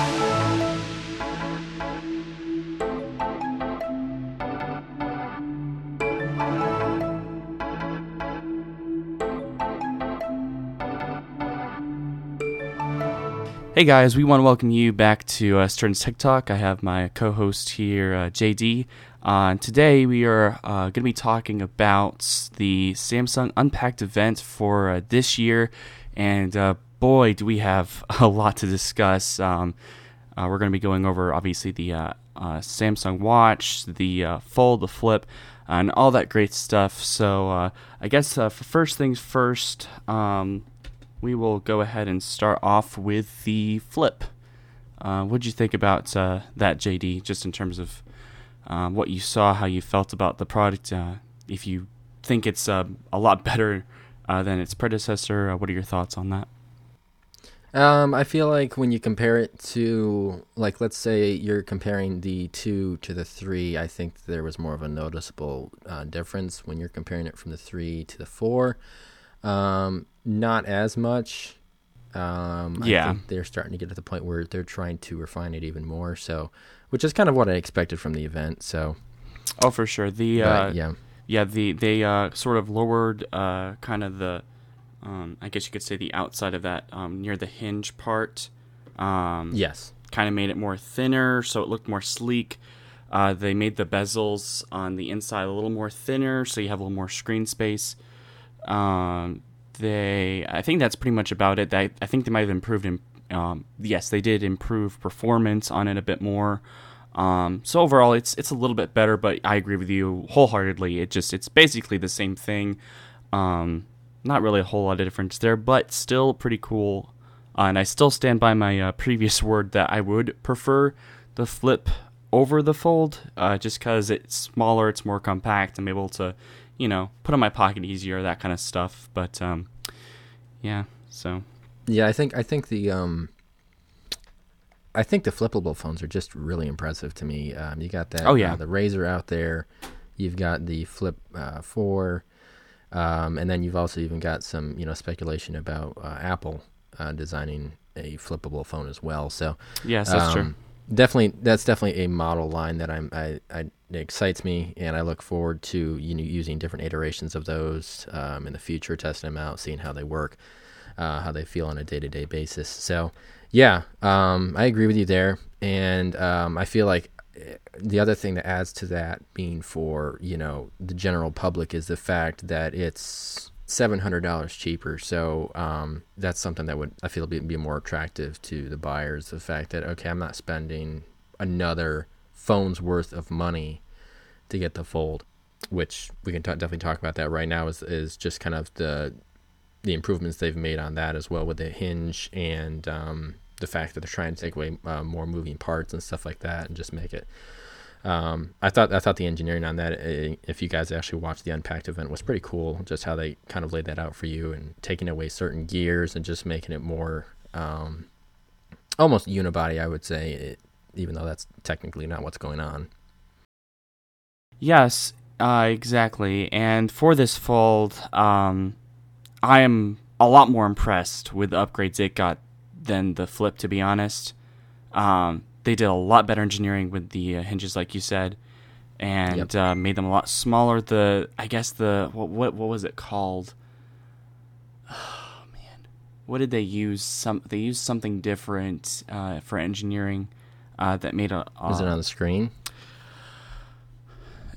Hey guys, we want to welcome you back to uh, Stern's Tech Talk. I have my co-host here, uh, JD. Uh, today we are uh, going to be talking about the Samsung Unpacked event for uh, this year, and uh, boy, do we have a lot to discuss. Um, uh, we're going to be going over obviously the uh, uh, Samsung Watch, the uh, Fold, the Flip, and all that great stuff. So uh, I guess uh, for first things first, um, we will go ahead and start off with the Flip. What did you think about that, JD? Just in terms of um, what you saw, how you felt about the product, if you think it's a lot better than its predecessor, what are your thoughts on that? Um, I feel like when you compare it to, like, let's say you're comparing the two to the three, I think there was more of a noticeable uh, difference when you're comparing it from the three to the four. Um, not as much. Um, Yeah. I think they're starting to get to the point where they're trying to refine it even more. So, which is kind of what I expected from the event. So, Oh, for sure. The but, uh, yeah, yeah, the they uh, sort of lowered uh, kind of the, um, I guess you could say the outside of that um, near the hinge part. Um, yes, kind of made it more thinner, so it looked more sleek. Uh, they made the bezels on the inside a little more thinner, so you have a little more screen space. Um, they, I think that's pretty much about it. They, I think they might have improved. In, um, yes, they did improve performance on it a bit more. Um, so overall, it's it's a little bit better, but I agree with you wholeheartedly. It just it's basically the same thing. Um, not really a whole lot of difference there, but still pretty cool. Uh, and I still stand by my uh, previous word that I would prefer the flip over the fold, uh, just because it's smaller, it's more compact. I'm able to, you know, put in my pocket easier, that kind of stuff. But um, yeah, so yeah. I think I think the um, I think the flippable phones are just really impressive to me. Um, you got that. Oh, yeah. uh, the Razr out there. You've got the Flip uh, Four, um, and then you've also even got some you know speculation about uh, Apple uh, designing a flippable phone as well. So yes, that's true. um, Definitely, that's definitely a model line that I'm. I, I it excites me, and I look forward to you know using different iterations of those um, in the future, testing them out, seeing how they work, uh, how they feel on a day to day basis. So, yeah, um, I agree with you there, and um, I feel like the other thing that adds to that being for you know the general public is the fact that it's seven hundred dollars cheaper. So um, that's something that would I feel be, be more attractive to the buyers. The fact that okay, I'm not spending another phone's worth of money to get the fold, which we can t- definitely talk about that right now. Is is just kind of the the improvements they've made on that as well with the hinge and um, the fact that they're trying to take away uh, more moving parts and stuff like that and just make it um, I thought I thought the engineering on that, eh, if you guys actually watched the Unpacked event, was pretty cool. Just how they kind of laid that out for you and taking away certain gears and just making it more um, almost unibody, I would say, it, even though that's technically not what's going on. Yes, uh, exactly. And for this fold, um, I am a lot more impressed with the upgrades it got than the flip, to be honest. Um, they did a lot better engineering with the uh, hinges, like you said, and Yep. uh, made them a lot smaller. The I guess the what what, what was it called? Oh man, what did they use? Some they used something different uh, for engineering uh, that made a. Is it on the screen?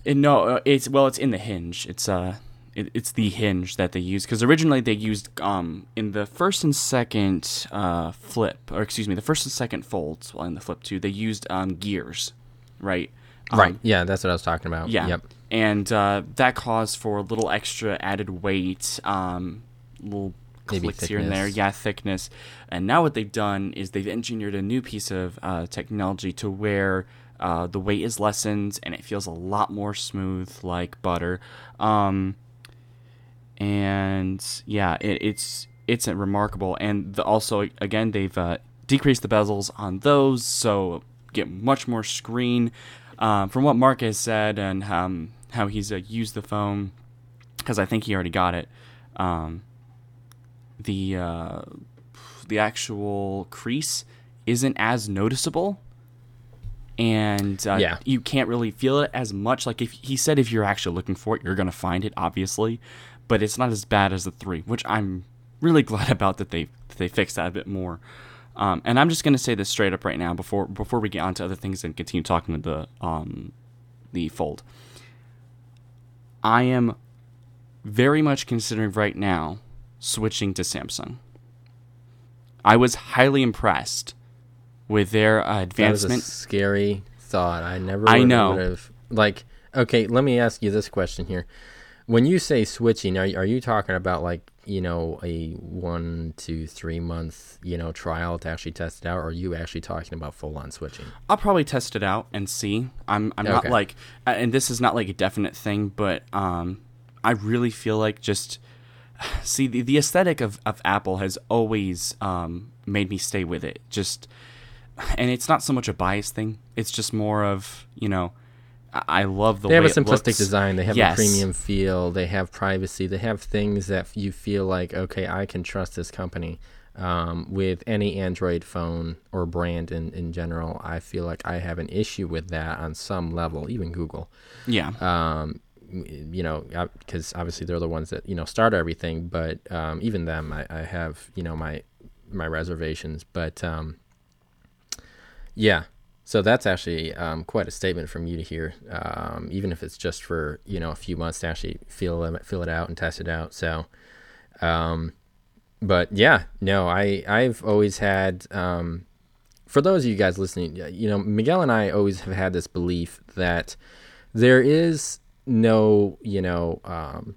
it, no, uh, it's well, it's in the hinge. It's uh, it, it's the hinge that they use because originally they used um in the first and second uh flip or excuse me the first and second folds well in the flip two they used um gears, right? Um, right. Yeah, that's what I was talking about. Yeah. Yep. And uh, that caused for a little extra added weight, um, little Maybe clicks here and there. Yeah, thickness. And now what they've done is they've engineered a new piece of uh, technology to where uh, the weight is lessened and it feels a lot more smooth, like butter. Um, and yeah, it, it's it's remarkable. And the, also, again, they've uh, decreased the bezels on those, so get much more screen. Um, from what Mark has said and um, how he's uh, used the phone, because I think he already got it. Um, the uh, the actual crease isn't as noticeable and uh, Yeah. you can't really feel it as much like if he said if you're actually looking for it you're going to find it obviously but it's not as bad as the 3 which I'm really glad about that they that they fixed that a bit more um, and I'm just going to say this straight up right now before before we get on to other things and continue talking with the um, the fold I am very much considering right now switching to Samsung. I was highly impressed with their uh, That was a advancement. scary thought. I never. I know. like, okay, let me ask you this question here. When you say switching, are are you talking about like you know a one to three month you know trial to actually test it out, or are you actually talking about full on switching? I'll probably test it out and see. I'm I'm not like, and this is not like a definite thing, but um, I really feel like just see the the aesthetic of of Apple has always um made me stay with it. Just, and it's not so much a bias thing. It's just more of you know. I love the They have a simplistic looks. design. They have Yes. a premium feel. They have privacy. They have things that you feel like, okay, I can trust this company. Um, with any Android phone or brand in, in general, I feel like I have an issue with that on some level, even Google. Yeah, Um, you know, because obviously they're the ones that you know start everything. But um, even them, I, I have you know my my reservations. But um, yeah, so that's actually um, quite a statement from you to hear, um, even if it's just for you know a few months to actually feel feel it out and test it out. So, um, but yeah, no, I I've always had. Um, for those of you guys listening, you know, Miguel and I always have had this belief that there is no, you know, um,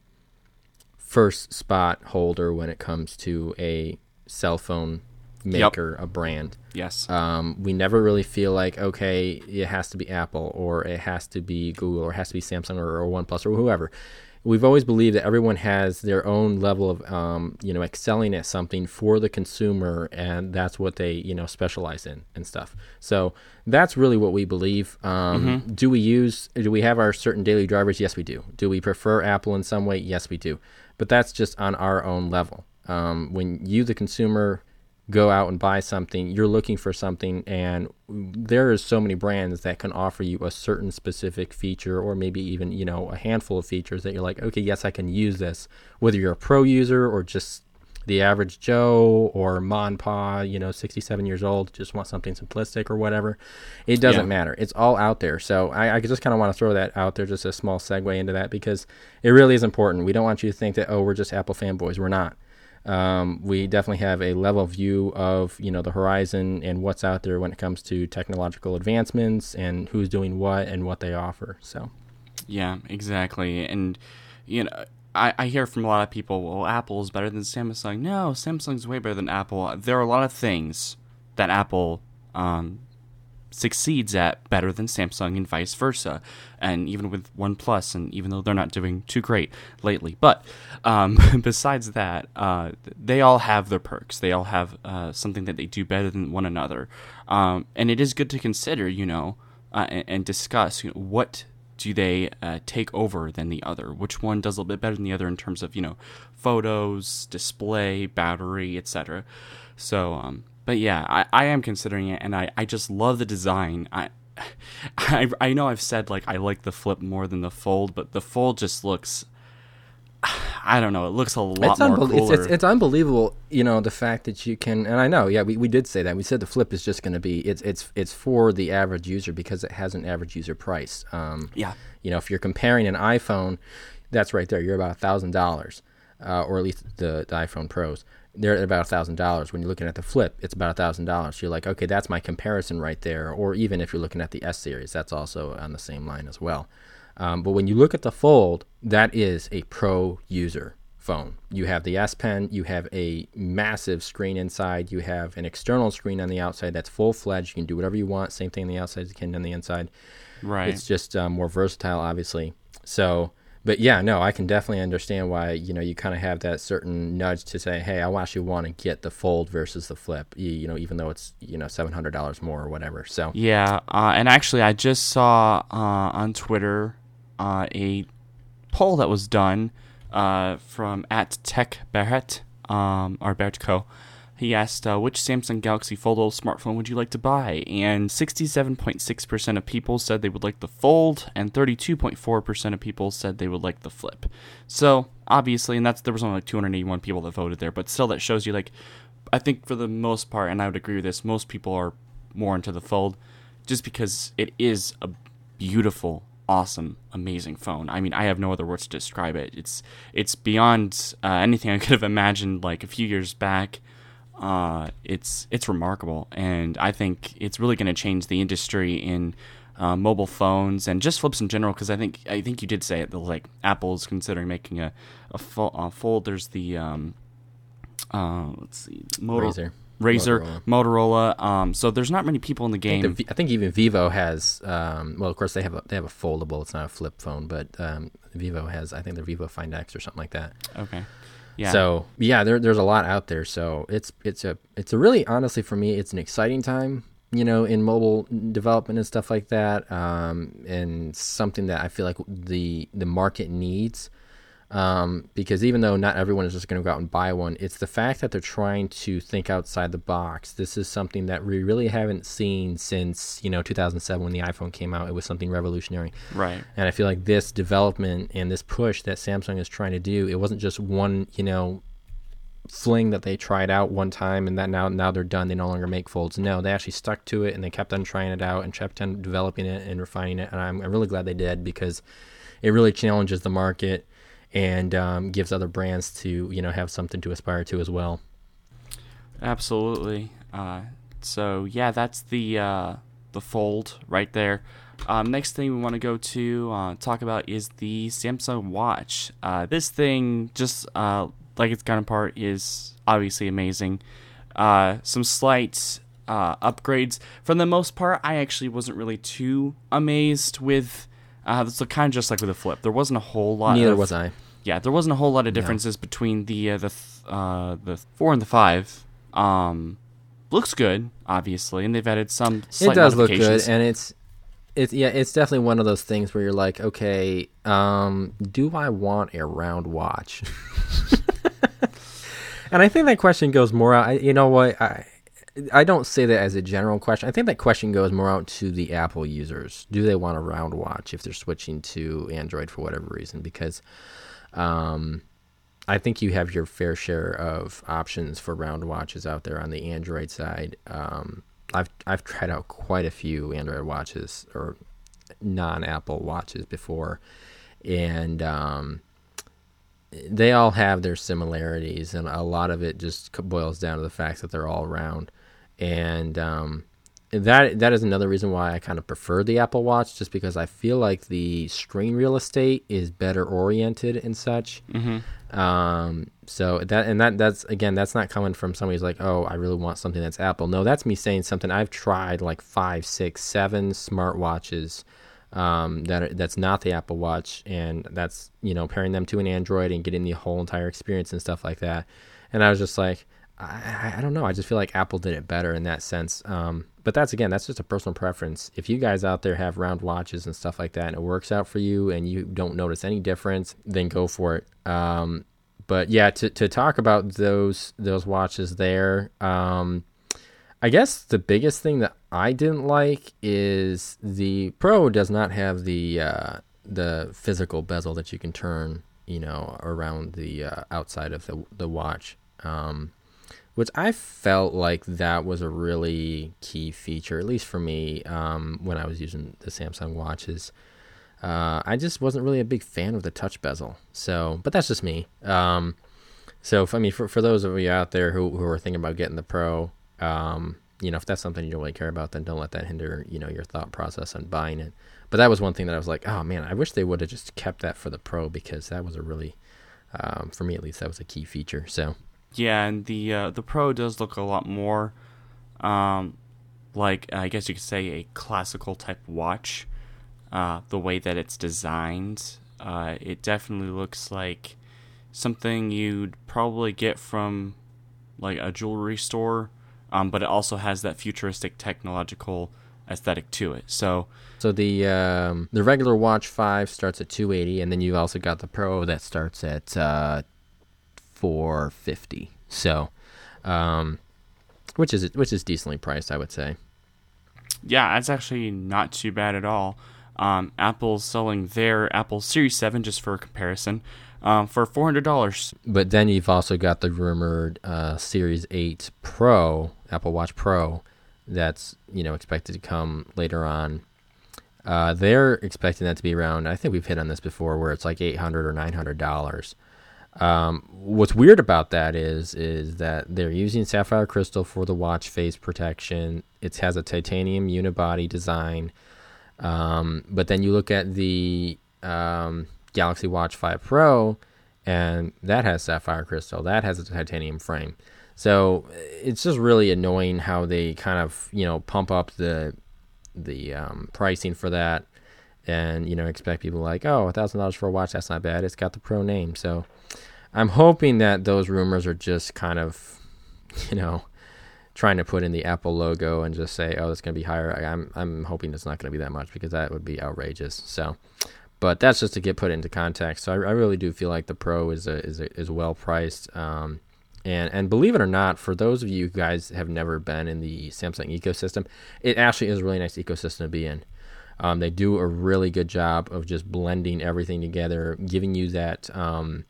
first spot holder when it comes to a cell phone maker, a brand. yes, Um, we never really feel like okay, it has to be Apple or it has to be Google or it has to be Samsung or, or OnePlus or whoever. We've always believed that everyone has their own level of um, you know excelling at something for the consumer, and that's what they you know specialize in and stuff. So that's really what we believe. Um, Do we use? Do we have our certain daily drivers? Yes, we do. Do we prefer Apple in some way? Yes, we do. But that's just on our own level. Um, when you, the consumer, go out and buy something, you're looking for something, and there is so many brands that can offer you a certain specific feature, or maybe even you know a handful of features that you're like, okay, yes, I can use this. Whether you're a pro user or just the average Joe or Mon Pa, you know, 67 years old, just want something simplistic or whatever, it doesn't Yeah. matter. It's all out there. So I, I just kind of want to throw that out there, just a small segue into that because it really is important. We don't want you to think that oh, we're just Apple fanboys. We're not um, we definitely have a level view of you know the horizon and what's out there when it comes to technological advancements and who's doing what and what they offer. So Yeah, exactly. And you know, I, I hear from a lot of people, well, Apple is better than Samsung. No, Samsung's way better than Apple. There are a lot of things that Apple um, succeeds at better than Samsung and vice versa. And even with OnePlus, and even though they're not doing too great lately. But um, besides that, uh, they all have their perks. They all have uh, something that they do better than one another. Um, and it is good to consider, you know, uh, and, discuss you know, what do they uh, take over than the other? Which one does a little bit better than the other in terms of you know photos, display, battery, etc. So, um, but yeah, I, I am considering it, and I, I just love the design. I, I I know I've said like I like the flip more than the fold, but the fold just looks. I don't know. It looks a lot it's, more cooler. it's, it's, it's unbelievable, you know, the fact that you can. And I know, yeah, we, we did say that. We said the flip is just going to be it's it's it's for the average user because it has an average user price. Um, yeah, You know, if you're comparing an iPhone, that's right there. You're about a thousand dollars, uh, or at least the, the iPhone Pros. They're at about a thousand dollars. When you're looking at the Flip, it's about a thousand dollars. You're like, okay, that's my comparison right there. Or even if you're looking at the S series, that's also on the same line as well. Um, but when you look at the Fold, that is a pro user phone. You have the S Pen, you have a massive screen inside, you have an external screen on the outside that's full fledged. You can do whatever you want. Same thing on the outside as you can on the inside. right. It's just um, more versatile, obviously. So, but yeah, no, I can definitely understand why you know you kind of have that certain nudge to say, hey, I actually want to get the fold versus the flip. You, know, even though it's you know seven hundred dollars more or whatever. So Yeah, uh, and actually, I just saw uh, on Twitter uh, a poll that was done uh, from at Tech Barrett um, or Barrett Co. He asked, uh, which Samsung Galaxy Foldable smartphone would you like to buy? And 67.6% of people said they would like the Fold, and 32.4% of people said they would like the Flip. So, obviously, and that's there was only like 281 people that voted there, but still, that shows you, like, I think for the most part, and I would agree with this, most people are more into the Fold just because it is a beautiful awesome, amazing phone. I mean, I have no other words to describe it. It's it's beyond uh, anything I could have imagined like a few years back. Uh, it's it's remarkable, and I think it's really going to change the industry in uh, mobile phones and just flips in general. Because I think I think you did say it. The like Apple's considering making a a, full, a fold. There's the um, uh, let's see, Motor- Razr. Razr, Motorola. Motorola. Um, so there's not many people in the game. I think, the, I think even Vivo has. Um, well, of course they have a, they have a foldable. It's not a flip phone, but um, Vivo has. I think the Vivo Find X or something like that. Okay. Yeah. So yeah, there, there's a lot out there. So it's it's a it's a really honestly for me it's an exciting time. You know, in mobile development and stuff like that, um, and something that I feel like the the market needs um, because even though not everyone is just going to go out and buy one, it's the fact that they're trying to think outside the box. This is something that we really haven't seen since you know 2007 when the iPhone came out. It was something revolutionary, right? And I feel like this development and this push that Samsung is trying to do, it wasn't just one you know fling that they tried out one time and that now now they're done. They no longer make folds. No, they actually stuck to it and they kept on trying it out and kept on developing it and refining it. And I'm, I'm really glad they did because it really challenges the market and um, gives other brands to you know have something to aspire to as well. Absolutely. Uh, so yeah, that's the uh, the fold right there. Um, next thing we want to go to uh, talk about is the Samsung Watch. Uh, this thing, just uh, like its counterpart, is obviously amazing. Uh, some slight upgrades. For the most part, I actually wasn't really too amazed with uh, it's kind of just like with a flip. There wasn't a whole lot. Neither of, was I. Yeah, there wasn't a whole lot of differences no. between the uh, the th- uh, the four and the five. Um, looks good, obviously, and they've added some. it does look good, and it's it's yeah, it's definitely one of those things where you're like, okay, um, do I want a round watch? and I think that question goes more out. You know what? I I don't say that as a general question. I think that question goes more out to the Apple users. Do they want a round watch if they're switching to Android for whatever reason? Because um, I think you have your fair share of options for round watches out there on the Android side. Um, I've I've tried out quite a few Android watches or non-Apple watches before, and um, they all have their similarities, and a lot of it just boils down to the fact that they're all round and um, that that is another reason why I kind of prefer the Apple Watch, just because I feel like the screen real estate is better oriented and such. Mm-hmm. Um, so that and that that's again that's not coming from somebody who's like, oh, I really want something that's Apple. No, that's me saying something. I've tried like five, six, seven smartwatches um, that are, that's not the Apple Watch, and that's you know pairing them to an Android and getting the whole entire experience and stuff like that. And I was just like, I, I don't know. I just feel like Apple did it better in that sense. Um, but that's again, that's just a personal preference. If you guys out there have round watches and stuff like that, and it works out for you, and you don't notice any difference, then go for it. Um, but yeah, to, to talk about those those watches there, um, I guess the biggest thing that I didn't like is the Pro does not have the uh, the physical bezel that you can turn, you know, around the uh, outside of the the watch. Um, which I felt like that was a really key feature, at least for me, um, when I was using the Samsung watches. Uh, I just wasn't really a big fan of the touch bezel. So, but that's just me. Um, so, if, I mean, for, for those of you out there who, who are thinking about getting the Pro, um, you know, if that's something you don't really care about, then don't let that hinder, you know, your thought process on buying it. But that was one thing that I was like, oh man, I wish they would have just kept that for the Pro because that was a really, um, for me at least, that was a key feature. So, yeah, and the uh, the Pro does look a lot more um, like I guess you could say a classical type watch. Uh, the way that it's designed, uh, it definitely looks like something you'd probably get from like a jewelry store, um, but it also has that futuristic technological aesthetic to it. So, so the um, the regular watch five starts at 280, and then you've also got the Pro that starts at uh, 450. So, um, which is which is decently priced, I would say. Yeah, that's actually not too bad at all. Um, Apple's selling their Apple Series 7, just for comparison, um, for $400. But then you've also got the rumored uh, Series 8 Pro, Apple Watch Pro, that's you know expected to come later on. Uh, they're expecting that to be around. I think we've hit on this before, where it's like eight hundred or nine hundred dollars. Um, what's weird about that is is that they're using sapphire crystal for the watch face protection. It has a titanium unibody design, um, but then you look at the um, Galaxy Watch 5 Pro, and that has sapphire crystal. That has a titanium frame. So it's just really annoying how they kind of you know pump up the the um, pricing for that, and you know expect people like oh a thousand dollars for a watch that's not bad. It's got the pro name. So I'm hoping that those rumors are just kind of you know trying to put in the Apple logo and just say oh it's going to be higher. I'm I'm hoping it's not going to be that much because that would be outrageous. So. But that's just to get put into context. So I, I really do feel like the Pro is a, is a, is well priced. Um, and and believe it or not, for those of you guys have never been in the Samsung ecosystem, it actually is a really nice ecosystem to be in. Um, they do a really good job of just blending everything together, giving you that um,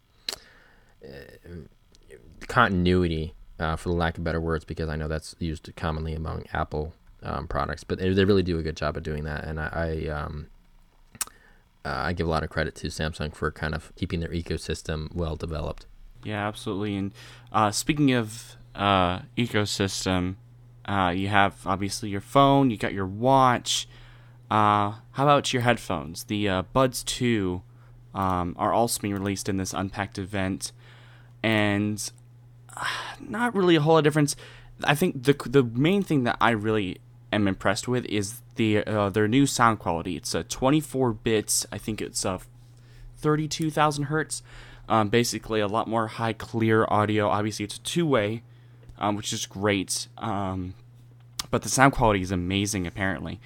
continuity, uh, for the lack of better words, because I know that's used commonly among Apple um, products. But they, they really do a good job of doing that, and I I, um, uh, I give a lot of credit to Samsung for kind of keeping their ecosystem well developed. Yeah, absolutely. And uh, speaking of uh, ecosystem, uh, you have obviously your phone, you got your watch. Uh, how about your headphones? The uh, Buds 2 um, are also being released in this Unpacked event, and uh, not really a whole lot of difference. I think the the main thing that I really am impressed with is the their new sound quality. It's a 24 bits. I think it's a 32,000 hertz. Um, basically, a lot more high clear audio. Obviously, it's a two way, um, which is great. Um, but the sound quality is amazing, apparently.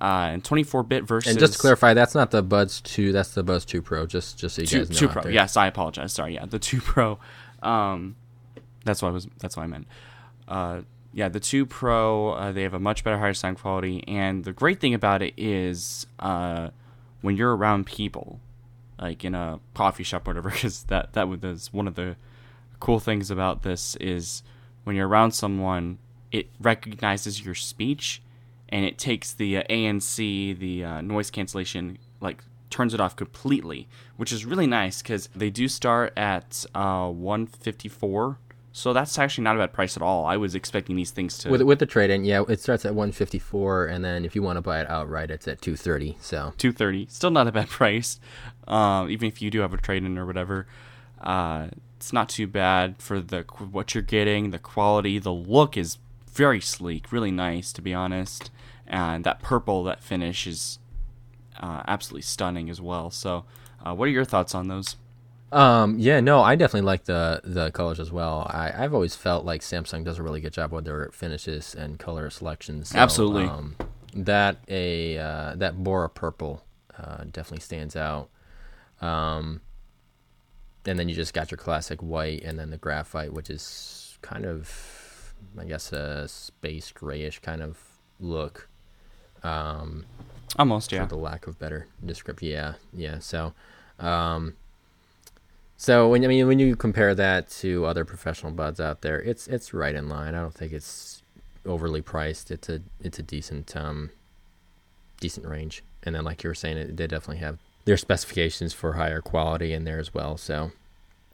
Uh, and 24 bit versus. And just to clarify, that's not the Buds 2, that's the Buds 2 Pro, just, just so you two, guys know. Two Pro, yes, I apologize. Sorry, yeah, the 2 Pro. Um, that's what I was. That's what I meant. Uh, yeah, the 2 Pro, uh, they have a much better higher sound quality. And the great thing about it is uh, when you're around people, like in a coffee shop or whatever because that that was one of the cool things about this is when you're around someone it recognizes your speech and it takes the uh, ANC the uh, noise cancellation like turns it off completely which is really nice because they do start at uh, 154 so that's actually not a bad price at all. I was expecting these things to with with the trade in. Yeah, it starts at 154, and then if you want to buy it outright, it's at 230. So 230, still not a bad price. Um, even if you do have a trade in or whatever, uh, it's not too bad for the what you're getting. The quality, the look is very sleek, really nice to be honest, and that purple, that finish is uh, absolutely stunning as well. So, uh, what are your thoughts on those? Um, yeah, no, I definitely like the the colors as well. I, I've always felt like Samsung does a really good job with their finishes and color selections. So, Absolutely. Um, that a uh, that Bora purple uh, definitely stands out. Um, and then you just got your classic white, and then the graphite, which is kind of, I guess, a space grayish kind of look. Um, Almost, yeah. For the lack of better description, yeah, yeah. So, um, so when I mean when you compare that to other professional buds out there, it's it's right in line. I don't think it's overly priced. It's a it's a decent um decent range. And then like you were saying, it, they definitely have their specifications for higher quality in there as well. So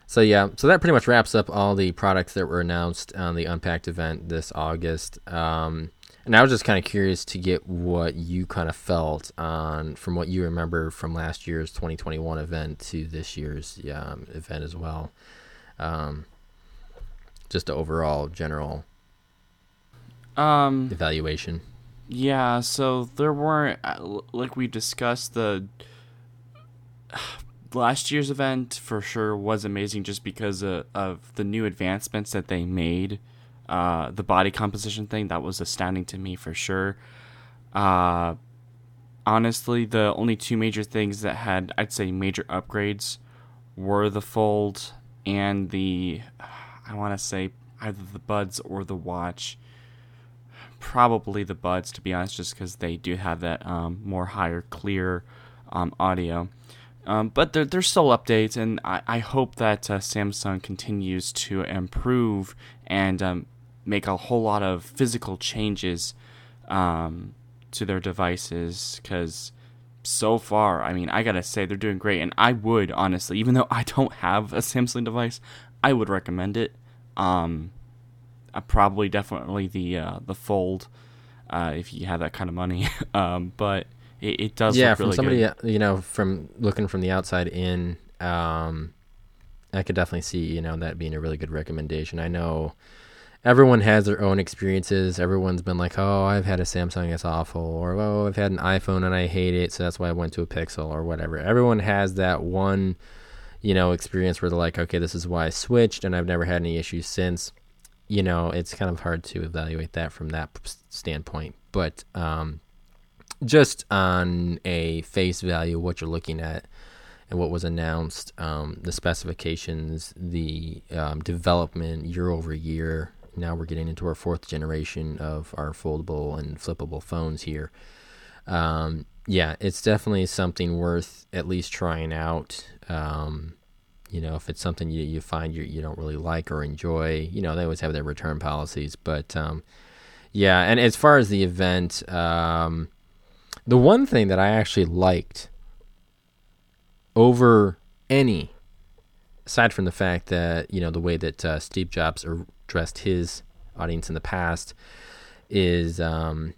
so yeah, so that pretty much wraps up all the products that were announced on the Unpacked event this August. Um, and I was just kind of curious to get what you kind of felt on from what you remember from last year's 2021 event to this year's um, event as well. Um, just the overall general um, evaluation. Yeah, so there weren't uh, like we discussed the last year's event for sure was amazing just because of, of the new advancements that they made uh, the body composition thing that was astounding to me for sure. Uh, honestly, the only two major things that had I'd say major upgrades were the fold and the I want to say either the buds or the watch. probably the Buds, to be honest, just because they do have that um, more higher, clear um, audio. Um, but there, there's still updates, and I, I hope that uh, Samsung continues to improve and um, make a whole lot of physical changes um, to their devices because so far, I mean, I gotta say they're doing great, and I would honestly, even though I don't have a Samsung device, I would recommend it. Um, uh, probably definitely the uh, the Fold uh, if you have that kind of money. um, but it, it does. Yeah, from really somebody good. you know from looking from the outside in, um, I could definitely see you know that being a really good recommendation. I know everyone has their own experiences. Everyone's been like, "Oh, I've had a Samsung, it's awful," or "Oh, I've had an iPhone and I hate it, so that's why I went to a Pixel," or whatever. Everyone has that one, you know, experience where they're like, "Okay, this is why I switched, and I've never had any issues since." You know, it's kind of hard to evaluate that from that standpoint, but um, just on a face value, what you're looking at and what was announced, um, the specifications, the um, development year over year. Now we're getting into our fourth generation of our foldable and flippable phones here. Um, yeah, it's definitely something worth at least trying out. Um, you know, if it's something you, you find you, you don't really like or enjoy, you know, they always have their return policies. But um, yeah, and as far as the event, um, the one thing that I actually liked over any, aside from the fact that you know the way that uh, Steve Jobs addressed his audience in the past, is um,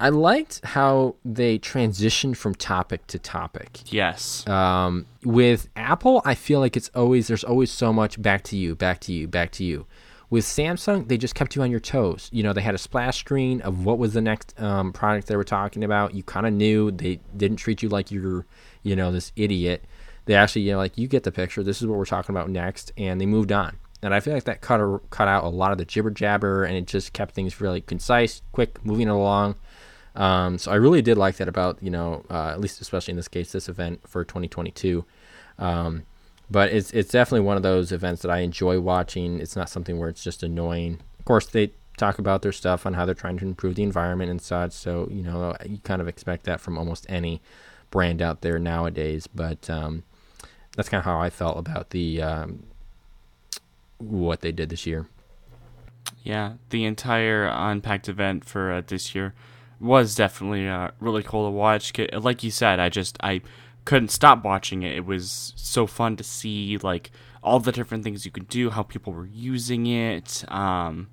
I liked how they transitioned from topic to topic. Yes. Um, with Apple, I feel like it's always there's always so much back to you, back to you, back to you. With Samsung, they just kept you on your toes. You know, they had a splash screen of what was the next um, product they were talking about. You kind of knew they didn't treat you like you're, you know, this idiot. They actually, you know, like you get the picture. This is what we're talking about next, and they moved on. And I feel like that cut a, cut out a lot of the jibber jabber, and it just kept things really concise, quick, moving along. Um, so I really did like that about you know uh, at least especially in this case this event for 2022. Um, but it's it's definitely one of those events that I enjoy watching. It's not something where it's just annoying. Of course, they talk about their stuff on how they're trying to improve the environment and such. So you know you kind of expect that from almost any brand out there nowadays. But um, that's kind of how I felt about the um, what they did this year. Yeah, the entire Unpacked event for uh, this year was definitely uh, really cool to watch. Like you said, I just I couldn't stop watching it. It was so fun to see like all the different things you could do, how people were using it. Um,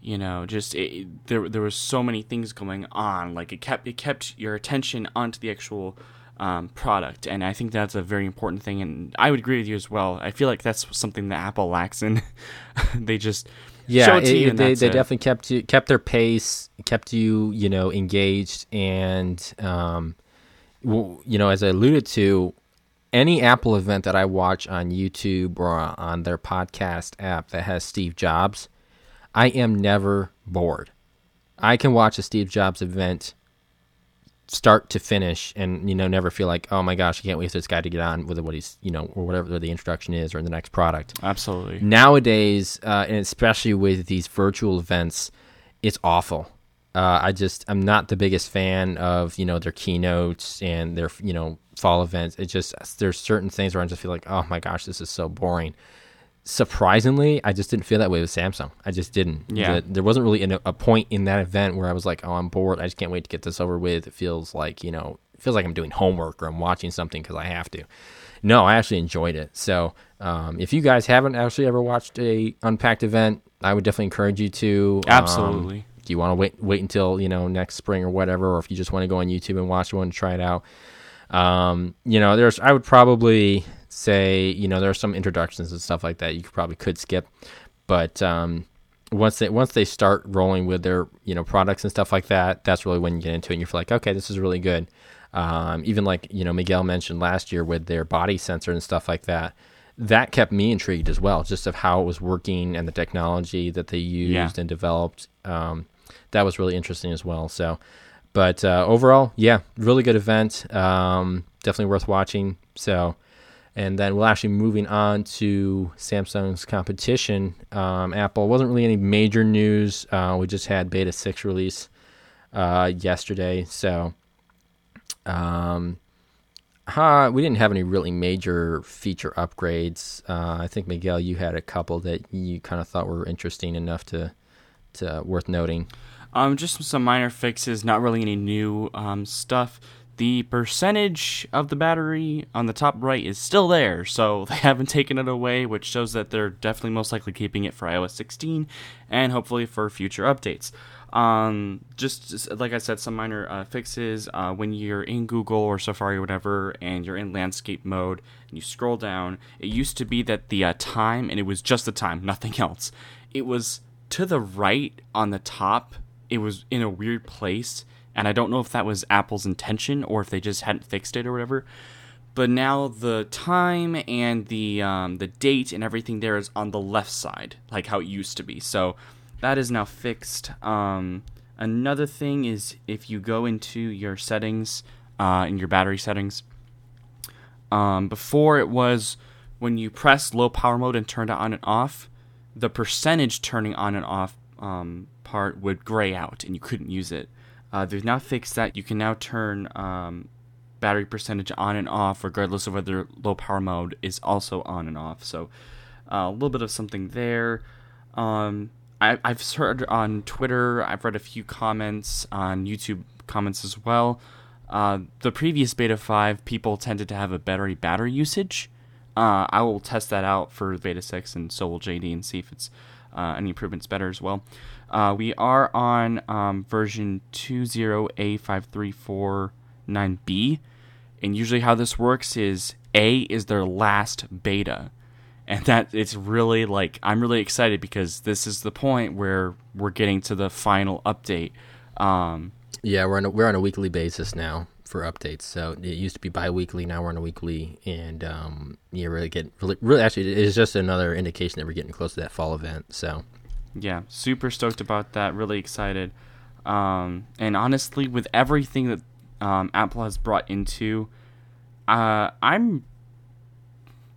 you know, just it, there there was so many things going on. Like it kept it kept your attention onto the actual um, product, and I think that's a very important thing. And I would agree with you as well. I feel like that's something that Apple lacks in. they just yeah, it it- they they it. definitely kept you kept their pace, kept you you know engaged, and um, w- you know as I alluded to, any Apple event that I watch on YouTube or on their podcast app that has Steve Jobs, I am never bored. I can watch a Steve Jobs event start to finish and you know never feel like oh my gosh I can't wait for this guy to get on with what he's you know or whatever the introduction is or the next product absolutely. nowadays, uh, and especially with these virtual events, it's awful. Uh, I just I'm not the biggest fan of you know their keynotes and their you know fall events. It just there's certain things where I just feel like oh my gosh this is so boring. Surprisingly, I just didn't feel that way with Samsung. I just didn't. Yeah. The- there wasn't really an, a point in that event where I was like, oh, I'm bored. I just can't wait to get this over with. It feels like you know, it feels like I'm doing homework or I'm watching something because I have to. No, I actually enjoyed it. So, um, if you guys haven't actually ever watched a unpacked event, I would definitely encourage you to. Um, Absolutely. do you want to wait wait until you know next spring or whatever, or if you just want to go on YouTube and watch one, try it out. Um, you know, there's I would probably say you know there are some introductions and stuff like that you could probably could skip, but um, once they once they start rolling with their you know products and stuff like that, that's really when you get into it and you're like, okay, this is really good. Um, even like you know Miguel mentioned last year with their body sensor and stuff like that. That kept me intrigued as well, just of how it was working and the technology that they used Yeah. and developed. Um, that was really interesting as well. So, but uh, overall, yeah, really good event. Um, definitely worth watching. So, And then we're actually moving on to Samsung's competition. Um, Apple wasn't really any major news. Uh, we just had Beta 6 release uh, yesterday. So um, huh, we didn't have any really major feature upgrades. Uh, I think, Miguel, you had a couple that you kind of thought were interesting enough to, to worth noting. Um, just some minor fixes, not really any new um, stuff the percentage of the battery on the top right is still there, so they haven't taken it away, which shows that they're definitely most likely keeping it for iOS 16 and hopefully for future updates. Um, just, just like I said, some minor uh, fixes. Uh, when you're in Google or Safari or whatever, and you're in landscape mode, and you scroll down, it used to be that the uh, time, and it was just the time, nothing else. It was to the right on the top. It was in a weird place and I don't know if that was Apple's intention or if they just hadn't fixed it or whatever. But now the time and the um, the date and everything there is on the left side, like how it used to be. So that is now fixed. Um, another thing is if you go into your settings, uh, in your battery settings, um, before it was when you press low power mode and turned it on and off, the percentage turning on and off um, part would gray out and you couldn't use it. Uh, they've now fixed that. You can now turn um, battery percentage on and off, regardless of whether low power mode is also on and off. So uh, a little bit of something there. Um, I, have heard on Twitter. I've read a few comments on YouTube comments as well. Uh, the previous beta five, people tended to have a better battery usage. Uh, I will test that out for beta six, and so will JD, and see if it's uh, any improvements better as well. Uh, we are on um, version 20A5349B, and usually how this works is A is their last beta. And that it's really like I'm really excited because this is the point where we're getting to the final update. Um, yeah, we're on a, we're on a weekly basis now for updates. So it used to be bi-weekly, now we're on a weekly, and um, you really get really, really actually it is just another indication that we're getting close to that fall event. So yeah, super stoked about that. Really excited. Um, and honestly, with everything that um, Apple has brought into, uh, I'm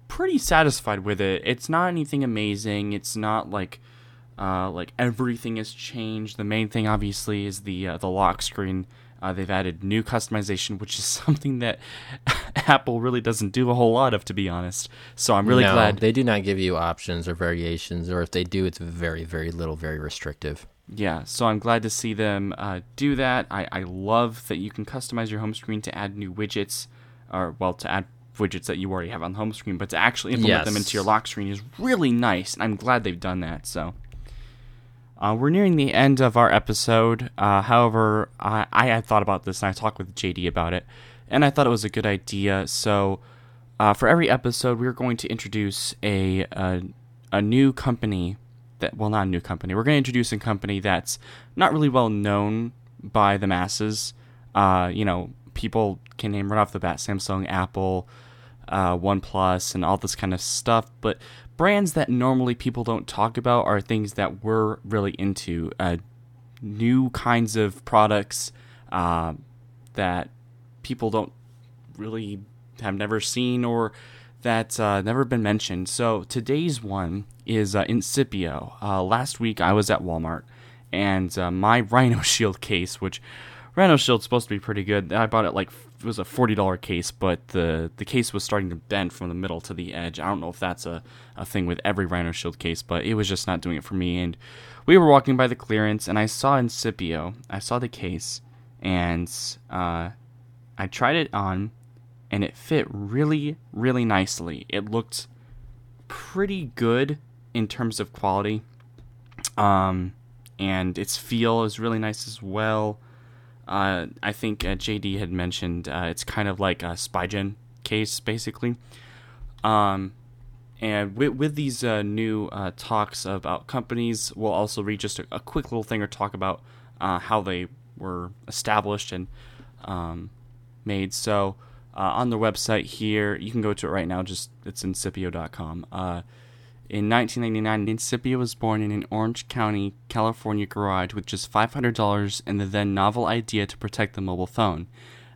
pretty satisfied with it. It's not anything amazing. It's not like uh, like everything has changed. The main thing, obviously, is the uh, the lock screen. Uh, they've added new customization, which is something that Apple really doesn't do a whole lot of, to be honest. So I'm really no, glad they do not give you options or variations, or if they do, it's very, very little, very restrictive. Yeah, so I'm glad to see them uh, do that. I, I love that you can customize your home screen to add new widgets, or well, to add widgets that you already have on the home screen, but to actually implement yes. them into your lock screen is really nice, and I'm glad they've done that. So. Uh, we're nearing the end of our episode. Uh, however, I, I had thought about this and I talked with JD about it, and I thought it was a good idea. So, uh, for every episode, we're going to introduce a, a, a new company that well, not a new company. We're going to introduce a company that's not really well known by the masses. Uh, you know, people can name right off the bat Samsung, Apple, uh, OnePlus, and all this kind of stuff, but brands that normally people don't talk about are things that we're really into. Uh, new kinds of products uh, that people don't really have never seen or that uh, never been mentioned. So today's one is uh, Incipio. Uh, last week I was at Walmart and uh, my Rhino Shield case, which Rhino Shield's supposed to be pretty good. I bought it like was a forty dollar case, but the the case was starting to bend from the middle to the edge. I don't know if that's a, a thing with every Rhino Shield case, but it was just not doing it for me. And we were walking by the clearance, and I saw Incipio. I saw the case, and uh, I tried it on, and it fit really, really nicely. It looked pretty good in terms of quality, um, and its feel is really nice as well. Uh, I think uh, JD had mentioned uh, it's kind of like a Spigen case, basically. Um, and with, with these uh, new uh, talks about companies, we'll also read just a, a quick little thing or talk about how they were established and um, made. So on the website here, you can go to it right now. Just it's incipio.com. In 1999, Incipio was born in an Orange County, California garage with just $500 and the then novel idea to protect the mobile phone,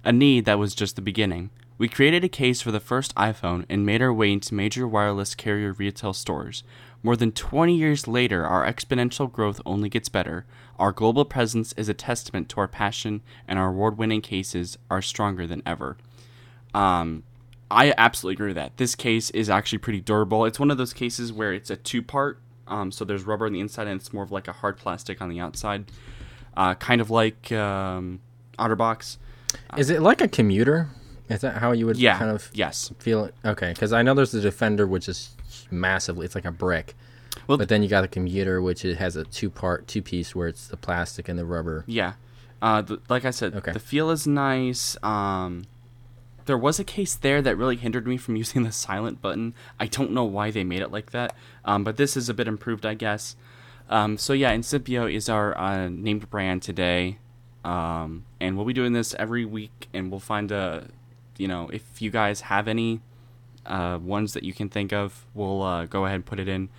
a need that was just the beginning. We created a case for the first iPhone and made our way into major wireless carrier retail stores. More than 20 years later, our exponential growth only gets better. Our global presence is a testament to our passion, and our award winning cases are stronger than ever. Um, I absolutely agree with that. This case is actually pretty durable. It's one of those cases where it's a two part. Um, so there's rubber on the inside, and it's more of like a hard plastic on the outside, uh, kind of like um, OtterBox. Is it like a commuter? Is that how you would Yeah. kind of yes. feel it? Okay, because I know there's the Defender, which is massively, it's like a brick. Well, But then you got the commuter, which it has a two part, two piece, where it's the plastic and the rubber. Yeah. Uh, the, like I said, Okay. the feel is nice. Um, there was a case there that really hindered me from using the silent button. I don't know why they made it like that, um, but this is a bit improved, I guess. Um, so yeah, Incipio is our uh, named brand today, um, and we'll be doing this every week, and we'll find a, you know, if you guys have any uh, ones that you can think of, we'll uh, go ahead and put it in.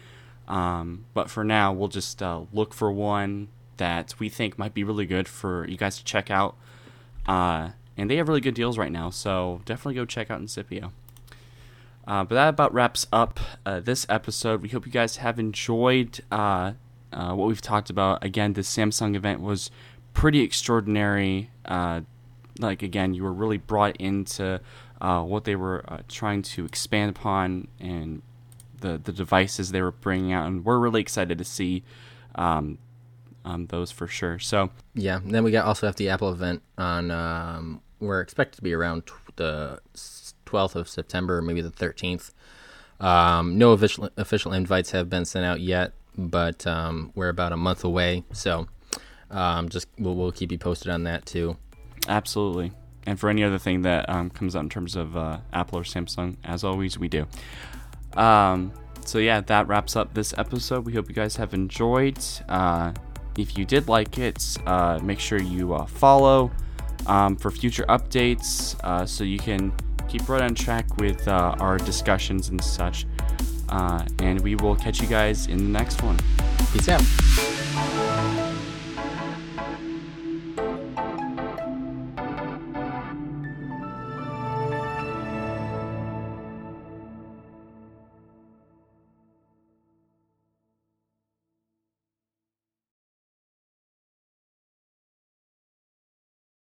Um, but for now, we'll just uh, look for one that we think might be really good for you guys to check out. And they have really good deals right now, so definitely go check out Incipio. Uh, but that about wraps up uh, this episode. We hope you guys have enjoyed uh, uh, what we've talked about. Again, the Samsung event was pretty extraordinary. Uh, like again, you were really brought into uh, what they were trying to expand upon and the the devices they were bringing out, and we're really excited to see um, um, those for sure. So Yeah. And then we got also have the Apple event on. Um, we're expected to be around the twelfth of September, maybe the thirteenth. Um, no official official invites have been sent out yet, but um, we're about a month away. So um, just we'll, we'll keep you posted on that too. Absolutely. And for any other thing that um, comes out in terms of uh, Apple or Samsung, as always, we do. Um, so, yeah, that wraps up this episode. We hope you guys have enjoyed. Uh, if you did like it, uh, make sure you uh, follow um, for future updates uh, so you can keep right on track with uh, our discussions and such. Uh, and we will catch you guys in the next one. Peace out.